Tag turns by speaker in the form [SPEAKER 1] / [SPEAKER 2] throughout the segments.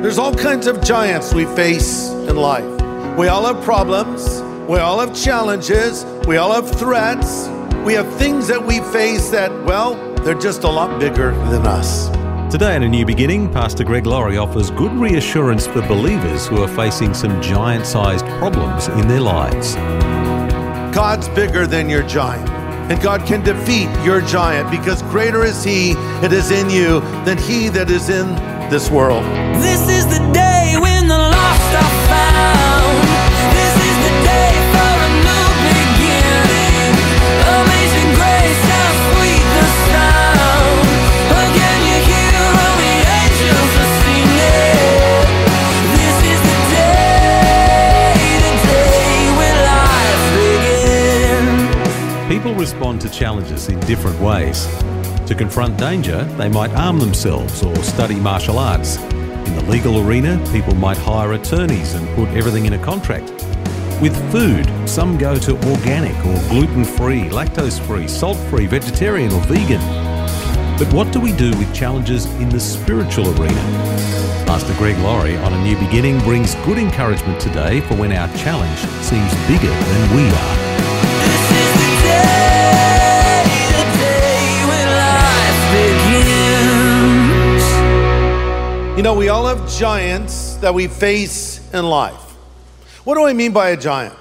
[SPEAKER 1] There's all kinds of giants we face in life. We all have problems. We all have challenges. We all have threats. We have things that we face that, well, they're just a lot bigger than us.
[SPEAKER 2] Today, in A New Beginning, Pastor Greg Laurie offers good reassurance for believers who are facing some giant sized problems in their lives.
[SPEAKER 1] God's bigger than your giant. And God can defeat your giant because greater is He that is in you than He that is in this world.
[SPEAKER 3] This is the day
[SPEAKER 2] to challenges in different ways. To confront danger, they might arm themselves or study martial arts. In the legal arena, people might hire attorneys and put everything in a contract. With food, some go to organic or gluten free, lactose free, salt free, vegetarian or vegan. But what do we do with challenges in the spiritual arena? Pastor Greg Laurie on A New Beginning brings good encouragement today for when our challenge seems bigger than we are.
[SPEAKER 1] You know, we all have giants that we face in life. What do I mean by a giant?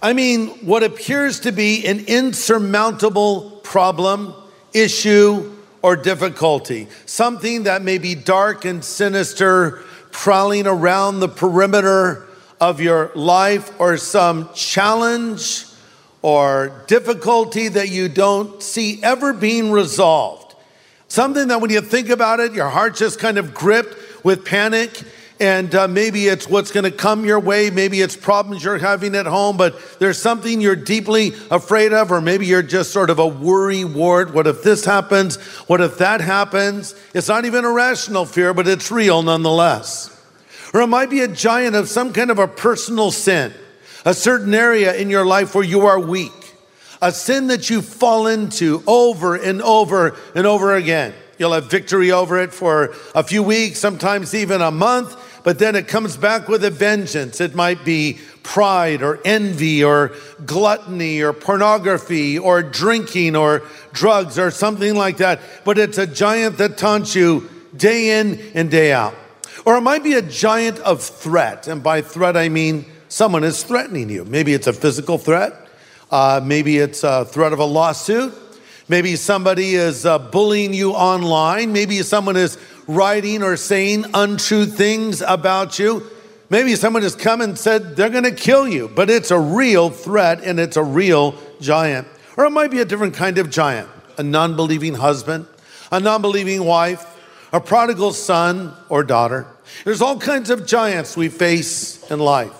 [SPEAKER 1] I mean what appears to be an insurmountable problem, issue, or difficulty. Something that may be dark and sinister, prowling around the perimeter of your life, or some challenge or difficulty that you don't see ever being resolved. Something that when you think about it, your heart just kind of gripped with panic. And uh, maybe it's what's going to come your way. Maybe it's problems you're having at home, but there's something you're deeply afraid of, or maybe you're just sort of a worry ward. What if this happens? What if that happens? It's not even a rational fear, but it's real nonetheless. Or it might be a giant of some kind of a personal sin, a certain area in your life where you are weak, a sin that you fall into over and over and over again. You'll have victory over it for a few weeks, sometimes even a month, but then it comes back with a vengeance. It might be pride or envy or gluttony or pornography or drinking or drugs or something like that. But it's a giant that taunts you day in and day out. Or it might be a giant of threat. And by threat, I mean someone is threatening you. Maybe it's a physical threat. Uh, maybe it's a threat of a lawsuit. Maybe somebody is uh, bullying you online. Maybe someone is writing or saying untrue things about you. Maybe someone has come and said they're going to kill you, but it's a real threat and it's a real giant. Or it might be a different kind of giant a non believing husband, a non believing wife, a prodigal son or daughter. There's all kinds of giants we face in life.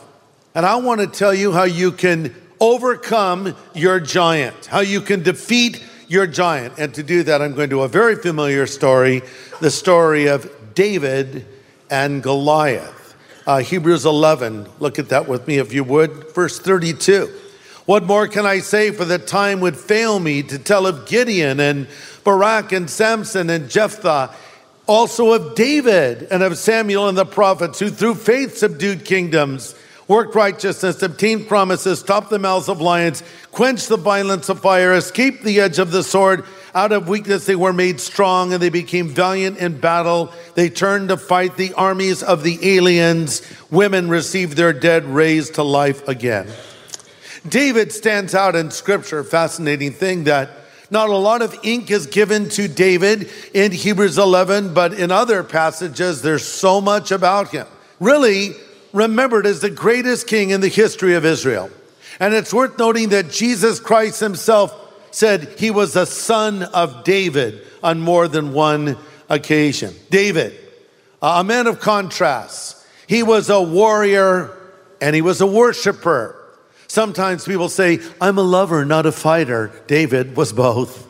[SPEAKER 1] And I want to tell you how you can overcome your giant, how you can defeat your giant. And to do that, I'm going to a very familiar story the story of David and Goliath. Uh, Hebrews 11, look at that with me if you would. Verse 32. What more can I say? For the time would fail me to tell of Gideon and Barak and Samson and Jephthah, also of David and of Samuel and the prophets, who through faith subdued kingdoms worked righteousness, obtained promises, stopped the mouths of lions, quenched the violence of fire, escaped the edge of the sword. Out of weakness they were made strong, and they became valiant in battle. They turned to fight the armies of the aliens. Women received their dead raised to life again. David stands out in scripture, fascinating thing that not a lot of ink is given to David in Hebrews 11, but in other passages, there's so much about him. Really, remembered as the greatest king in the history of Israel. And it's worth noting that Jesus Christ himself said he was a son of David on more than one occasion. David, a man of contrasts. He was a warrior and he was a worshiper. Sometimes people say, I'm a lover, not a fighter. David was both.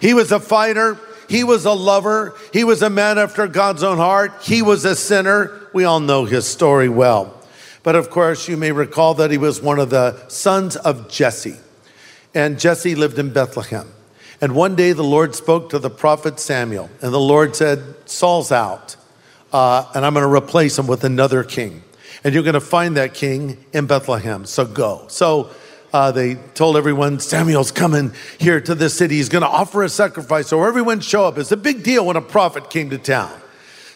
[SPEAKER 1] He was a fighter, he was a lover, he was a man after God's own heart, he was a sinner. We all know his story well. But of course, you may recall that he was one of the sons of Jesse. And Jesse lived in Bethlehem. And one day the Lord spoke to the prophet Samuel, and the Lord said, Saul's out, uh, and I'm going to replace him with another king. And you're going to find that king in Bethlehem. So go. So uh, they told everyone, Samuel's coming here to this city. He's going to offer a sacrifice. So everyone show up. It's a big deal when a prophet came to town.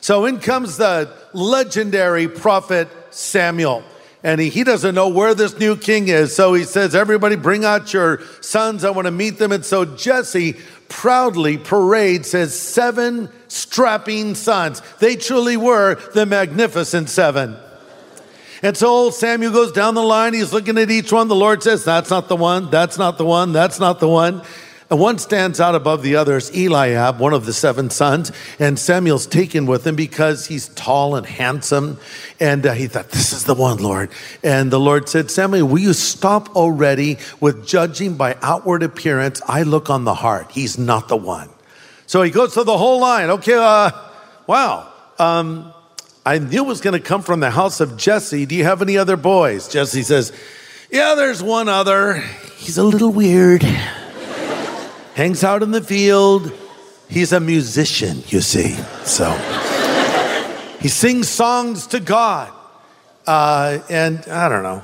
[SPEAKER 1] So in comes the legendary prophet Samuel. And he, he doesn't know where this new king is. So he says, Everybody bring out your sons. I want to meet them. And so Jesse proudly parades his seven strapping sons. They truly were the magnificent seven. And so old Samuel goes down the line. He's looking at each one. The Lord says, That's not the one. That's not the one. That's not the one. And one stands out above the others, Eliab, one of the seven sons. And Samuel's taken with him because he's tall and handsome. And uh, he thought, This is the one, Lord. And the Lord said, Samuel, will you stop already with judging by outward appearance? I look on the heart. He's not the one. So he goes through the whole line. Okay, uh, wow. Um, I knew it was going to come from the house of Jesse. Do you have any other boys? Jesse says, Yeah, there's one other. He's a little weird. Hangs out in the field. He's a musician, you see. So he sings songs to God. Uh, and I don't know.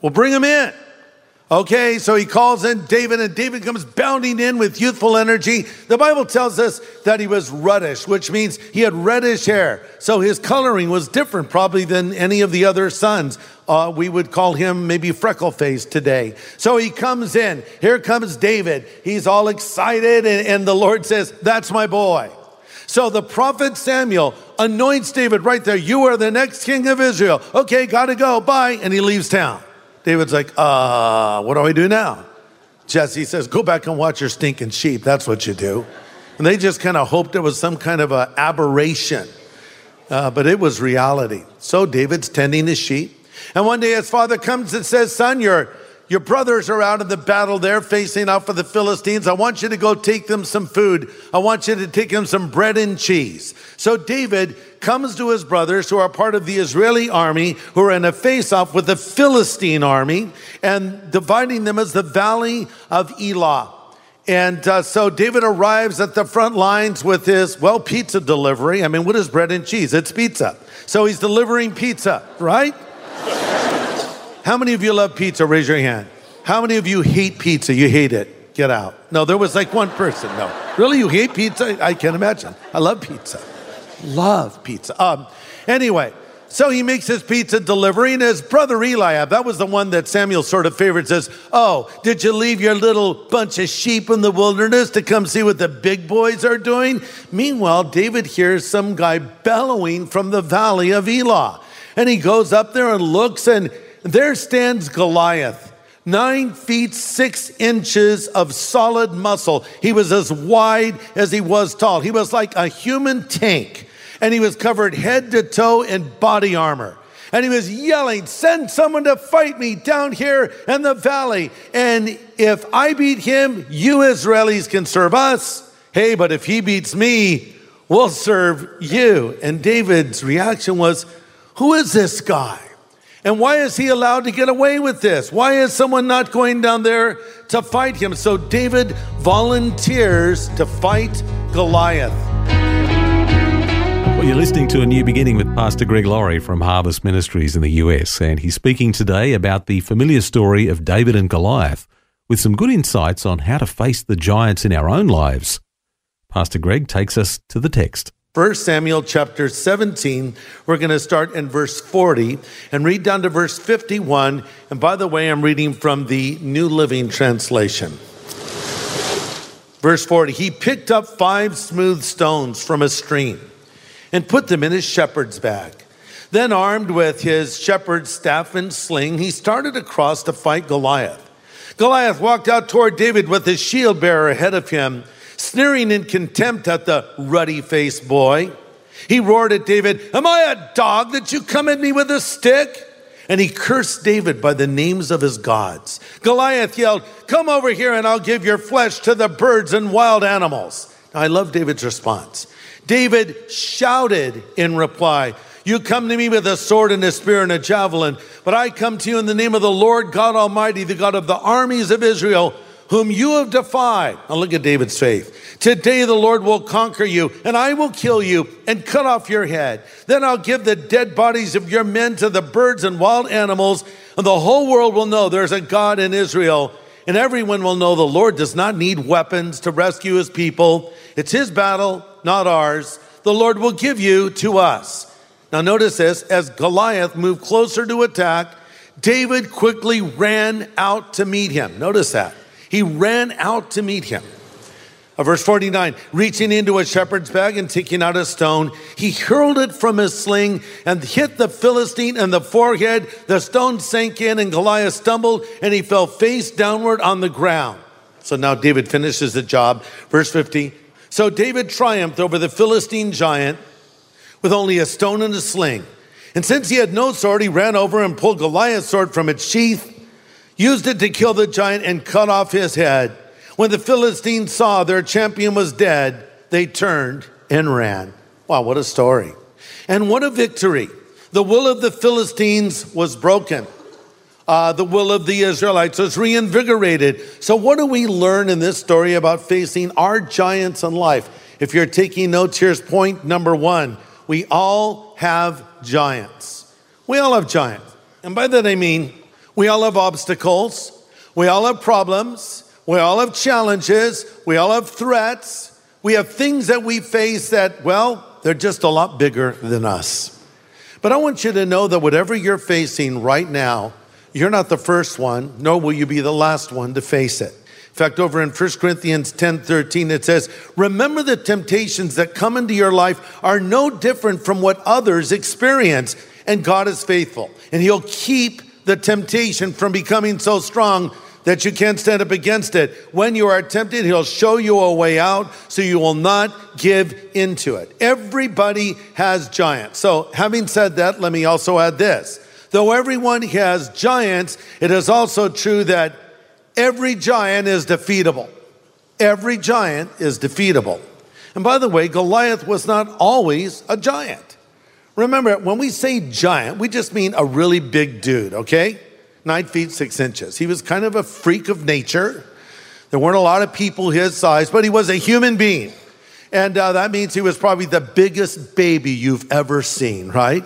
[SPEAKER 1] We'll bring him in. Okay, so he calls in David, and David comes bounding in with youthful energy. The Bible tells us that he was reddish, which means he had reddish hair. So his coloring was different, probably, than any of the other sons. Uh, we would call him maybe freckle faced today. So he comes in. Here comes David. He's all excited, and, and the Lord says, That's my boy. So the prophet Samuel anoints David right there. You are the next king of Israel. Okay, gotta go. Bye. And he leaves town. David's like, uh, what do I do now? Jesse says, go back and watch your stinking sheep. That's what you do. And they just kind of hoped it was some kind of an aberration, uh, but it was reality. So David's tending his sheep. And one day his father comes and says, son, your, your brothers are out in the battle there facing off for the Philistines. I want you to go take them some food. I want you to take them some bread and cheese. So David comes to his brothers who are part of the Israeli army, who are in a face off with the Philistine army, and dividing them as the valley of Elah. And uh, so David arrives at the front lines with his, well, pizza delivery. I mean, what is bread and cheese? It's pizza. So he's delivering pizza, right? How many of you love pizza? Raise your hand. How many of you hate pizza? You hate it. Get out. No, there was like one person. No. Really? You hate pizza? I can't imagine. I love pizza. Love pizza. Um, anyway, so he makes his pizza delivery, and his brother Eliab, that was the one that Samuel sort of favored, says, Oh, did you leave your little bunch of sheep in the wilderness to come see what the big boys are doing? Meanwhile, David hears some guy bellowing from the valley of Elah. And he goes up there and looks, and there stands Goliath, nine feet six inches of solid muscle. He was as wide as he was tall. He was like a human tank, and he was covered head to toe in body armor. And he was yelling, Send someone to fight me down here in the valley. And if I beat him, you Israelis can serve us. Hey, but if he beats me, we'll serve you. And David's reaction was, Who is this guy? And why is he allowed to get away with this? Why is someone not going down there to fight him? So David volunteers to fight Goliath.
[SPEAKER 2] Well, you're listening to A New Beginning with Pastor Greg Laurie from Harvest Ministries in the US, and he's speaking today about the familiar story of David and Goliath with some good insights on how to face the giants in our own lives. Pastor Greg takes us to the text.
[SPEAKER 1] 1 Samuel chapter 17, we're going to start in verse 40 and read down to verse 51. And by the way, I'm reading from the New Living Translation. Verse 40 He picked up five smooth stones from a stream and put them in his shepherd's bag. Then, armed with his shepherd's staff and sling, he started across to fight Goliath. Goliath walked out toward David with his shield bearer ahead of him sneering in contempt at the ruddy faced boy. He roared at David, Am I a dog that you come at me with a stick? And he cursed David by the names of his gods. Goliath yelled, Come over here and I'll give your flesh to the birds and wild animals. Now, I love David's response. David shouted in reply, You come to me with a sword and a spear and a javelin, but I come to you in the name of the Lord God Almighty, the God of the armies of Israel, whom you have defied. Now look at David's faith. Today the Lord will conquer you, and I will kill you and cut off your head. Then I'll give the dead bodies of your men to the birds and wild animals, and the whole world will know there's a God in Israel. And everyone will know the Lord does not need weapons to rescue his people. It's his battle, not ours. The Lord will give you to us. Now, notice this as Goliath moved closer to attack, David quickly ran out to meet him. Notice that. He ran out to meet him. Uh, verse 49 reaching into a shepherd's bag and taking out a stone, he hurled it from his sling and hit the Philistine in the forehead. The stone sank in, and Goliath stumbled and he fell face downward on the ground. So now David finishes the job. Verse 50 So David triumphed over the Philistine giant with only a stone and a sling. And since he had no sword, he ran over and pulled Goliath's sword from its sheath, used it to kill the giant, and cut off his head. When the Philistines saw their champion was dead, they turned and ran. Wow, what a story. And what a victory. The will of the Philistines was broken. Uh, the will of the Israelites was reinvigorated. So, what do we learn in this story about facing our giants in life? If you're taking notes, here's point number one we all have giants. We all have giants. And by that I mean, we all have obstacles, we all have problems, we all have challenges, we all have threats, we have things that we face that, well, they're just a lot bigger than us. But I want you to know that whatever you're facing right now, you're not the first one, nor will you be the last one to face it. In fact, over in 1 Corinthians 10 13, it says, Remember the temptations that come into your life are no different from what others experience, and God is faithful, and He'll keep the temptation from becoming so strong that you can't stand up against it. When you are tempted, He'll show you a way out so you will not give into it. Everybody has giants. So, having said that, let me also add this. Though everyone has giants, it is also true that every giant is defeatable. Every giant is defeatable. And by the way, Goliath was not always a giant. Remember, when we say giant, we just mean a really big dude, okay? nine feet six inches. He was kind of a freak of nature. There weren't a lot of people his size, but he was a human being. And uh, that means he was probably the biggest baby you've ever seen, right?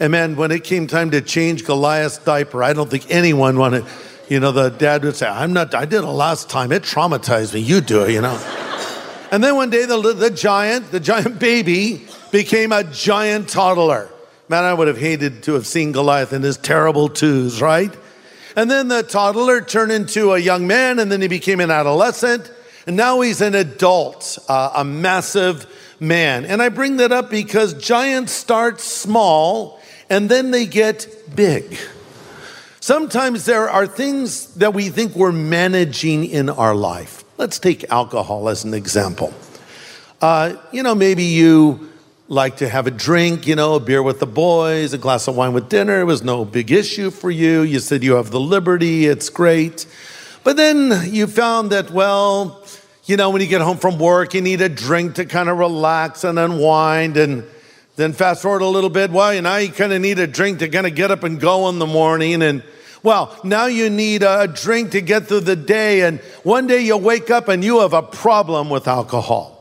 [SPEAKER 1] And man, when it came time to change Goliath's diaper, I don't think anyone wanted, you know, the dad would say, I'm not, I did it last time. It traumatized me. You do it, you know. and then one day, the, the giant, the giant baby became a giant toddler. Man, I would have hated to have seen Goliath in his terrible twos, right? And then the toddler turned into a young man, and then he became an adolescent, and now he's an adult, uh, a massive man. And I bring that up because giants start small and then they get big. Sometimes there are things that we think we're managing in our life. Let's take alcohol as an example. Uh, you know, maybe you like to have a drink, you know, a beer with the boys, a glass of wine with dinner. It was no big issue for you. You said you have the liberty, it's great. But then you found that, well, you know, when you get home from work, you need a drink to kind of relax and unwind. And then fast forward a little bit, well, you know, you kind of need a drink to kind of get up and go in the morning. And well, now you need a drink to get through the day. And one day you'll wake up and you have a problem with alcohol.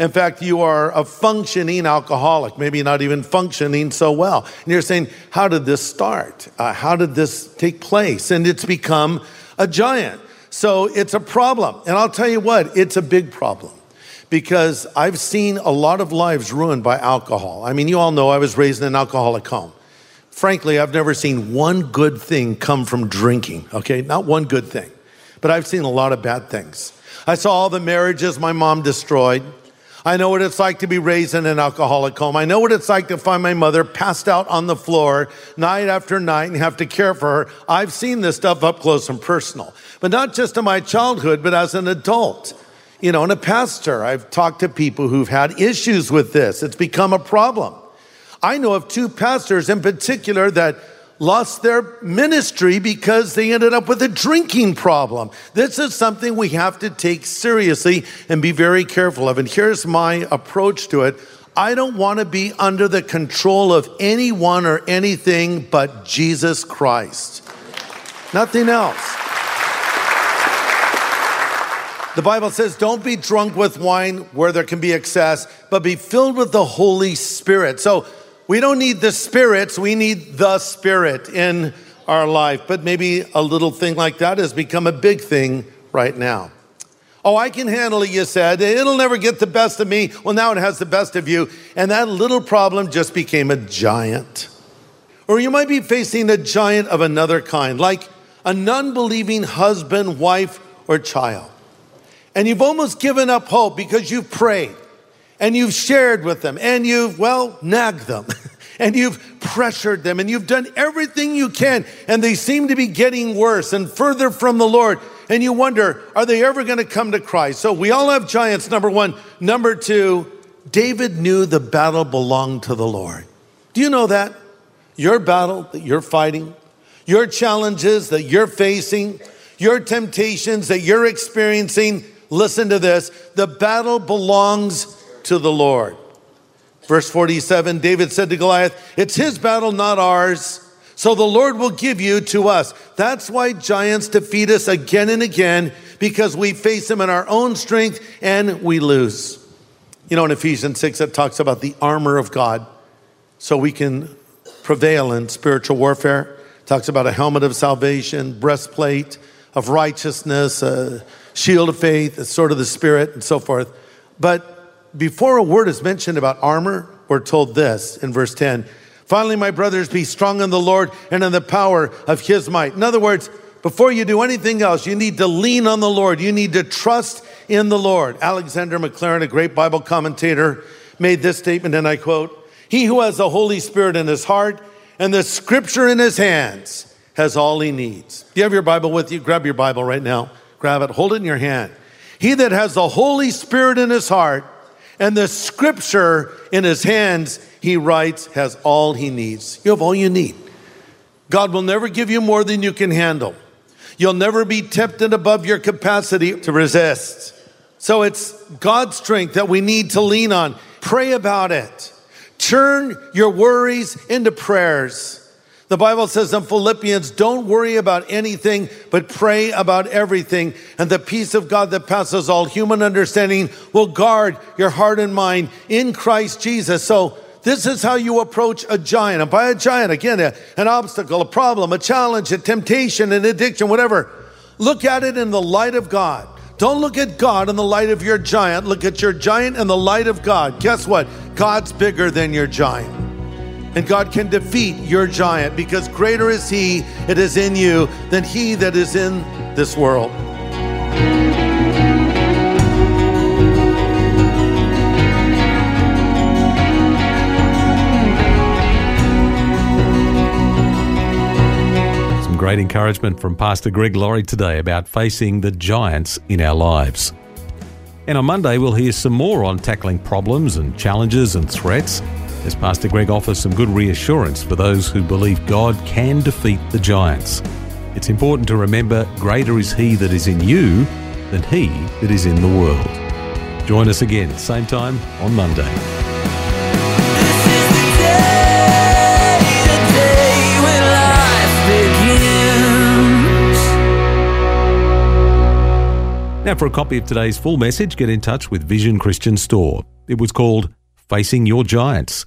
[SPEAKER 1] In fact, you are a functioning alcoholic, maybe not even functioning so well. And you're saying, How did this start? Uh, how did this take place? And it's become a giant. So it's a problem. And I'll tell you what, it's a big problem because I've seen a lot of lives ruined by alcohol. I mean, you all know I was raised in an alcoholic home. Frankly, I've never seen one good thing come from drinking, okay? Not one good thing. But I've seen a lot of bad things. I saw all the marriages my mom destroyed. I know what it's like to be raised in an alcoholic home. I know what it's like to find my mother passed out on the floor night after night and have to care for her. I've seen this stuff up close and personal, but not just in my childhood, but as an adult. You know, and a pastor, I've talked to people who've had issues with this. It's become a problem. I know of two pastors in particular that lost their ministry because they ended up with a drinking problem. This is something we have to take seriously and be very careful of. And here's my approach to it I don't want to be under the control of anyone or anything but Jesus Christ. Nothing else. The Bible says, don't be drunk with wine where there can be excess, but be filled with the Holy Spirit. So we don't need the spirits, we need the Spirit in our life. But maybe a little thing like that has become a big thing right now. Oh, I can handle it, you said. It'll never get the best of me. Well, now it has the best of you. And that little problem just became a giant. Or you might be facing a giant of another kind, like a non believing husband, wife, or child. And you've almost given up hope because you've prayed and you've shared with them and you've, well, nagged them and you've pressured them and you've done everything you can and they seem to be getting worse and further from the Lord. And you wonder, are they ever going to come to Christ? So we all have giants, number one. Number two, David knew the battle belonged to the Lord. Do you know that? Your battle that you're fighting, your challenges that you're facing, your temptations that you're experiencing, listen to this the battle belongs to the Lord. Verse 47 David said to Goliath, It's his battle, not ours. So the Lord will give you to us. That's why giants defeat us again and again because we face them in our own strength and we lose. You know, in Ephesians 6, it talks about the armor of God so we can prevail in spiritual warfare. It talks about a helmet of salvation, breastplate of righteousness, a shield of faith, a sword of the Spirit, and so forth. But before a word is mentioned about armor, we're told this in verse 10 Finally, my brothers, be strong in the Lord and in the power of his might. In other words, before you do anything else, you need to lean on the Lord. You need to trust in the Lord. Alexander McLaren, a great Bible commentator, made this statement, and I quote He who has the Holy Spirit in his heart and the scripture in his hands has all he needs. Do you have your Bible with you? Grab your Bible right now. Grab it, hold it in your hand. He that has the Holy Spirit in his heart and the scripture in his hands, he writes, has all he needs. You have all you need. God will never give you more than you can handle. You'll never be tempted above your capacity to resist. So it's God's strength that we need to lean on. Pray about it. Turn your worries into prayers. The Bible says in Philippians, don't worry about anything, but pray about everything. And the peace of God that passes all human understanding will guard your heart and mind in Christ Jesus. So this is how you approach a giant. And by a giant, again, a, an obstacle, a problem, a challenge, a temptation, an addiction, whatever. Look at it in the light of God. Don't look at God in the light of your giant. Look at your giant in the light of God. Guess what? God's bigger than your giant. And God can defeat your giant because greater is He that is in you than He that is in this world.
[SPEAKER 2] Some great encouragement from Pastor Greg Laurie today about facing the giants in our lives. And on Monday, we'll hear some more on tackling problems and challenges and threats as Pastor Greg offers some good reassurance for those who believe God can defeat the giants. It's important to remember greater is He that is in you than He that is in the world. Join us again, same time on Monday.
[SPEAKER 3] This is the day, the day when life begins.
[SPEAKER 2] Now, for a copy of today's full message, get in touch with Vision Christian Store. It was called Facing Your Giants.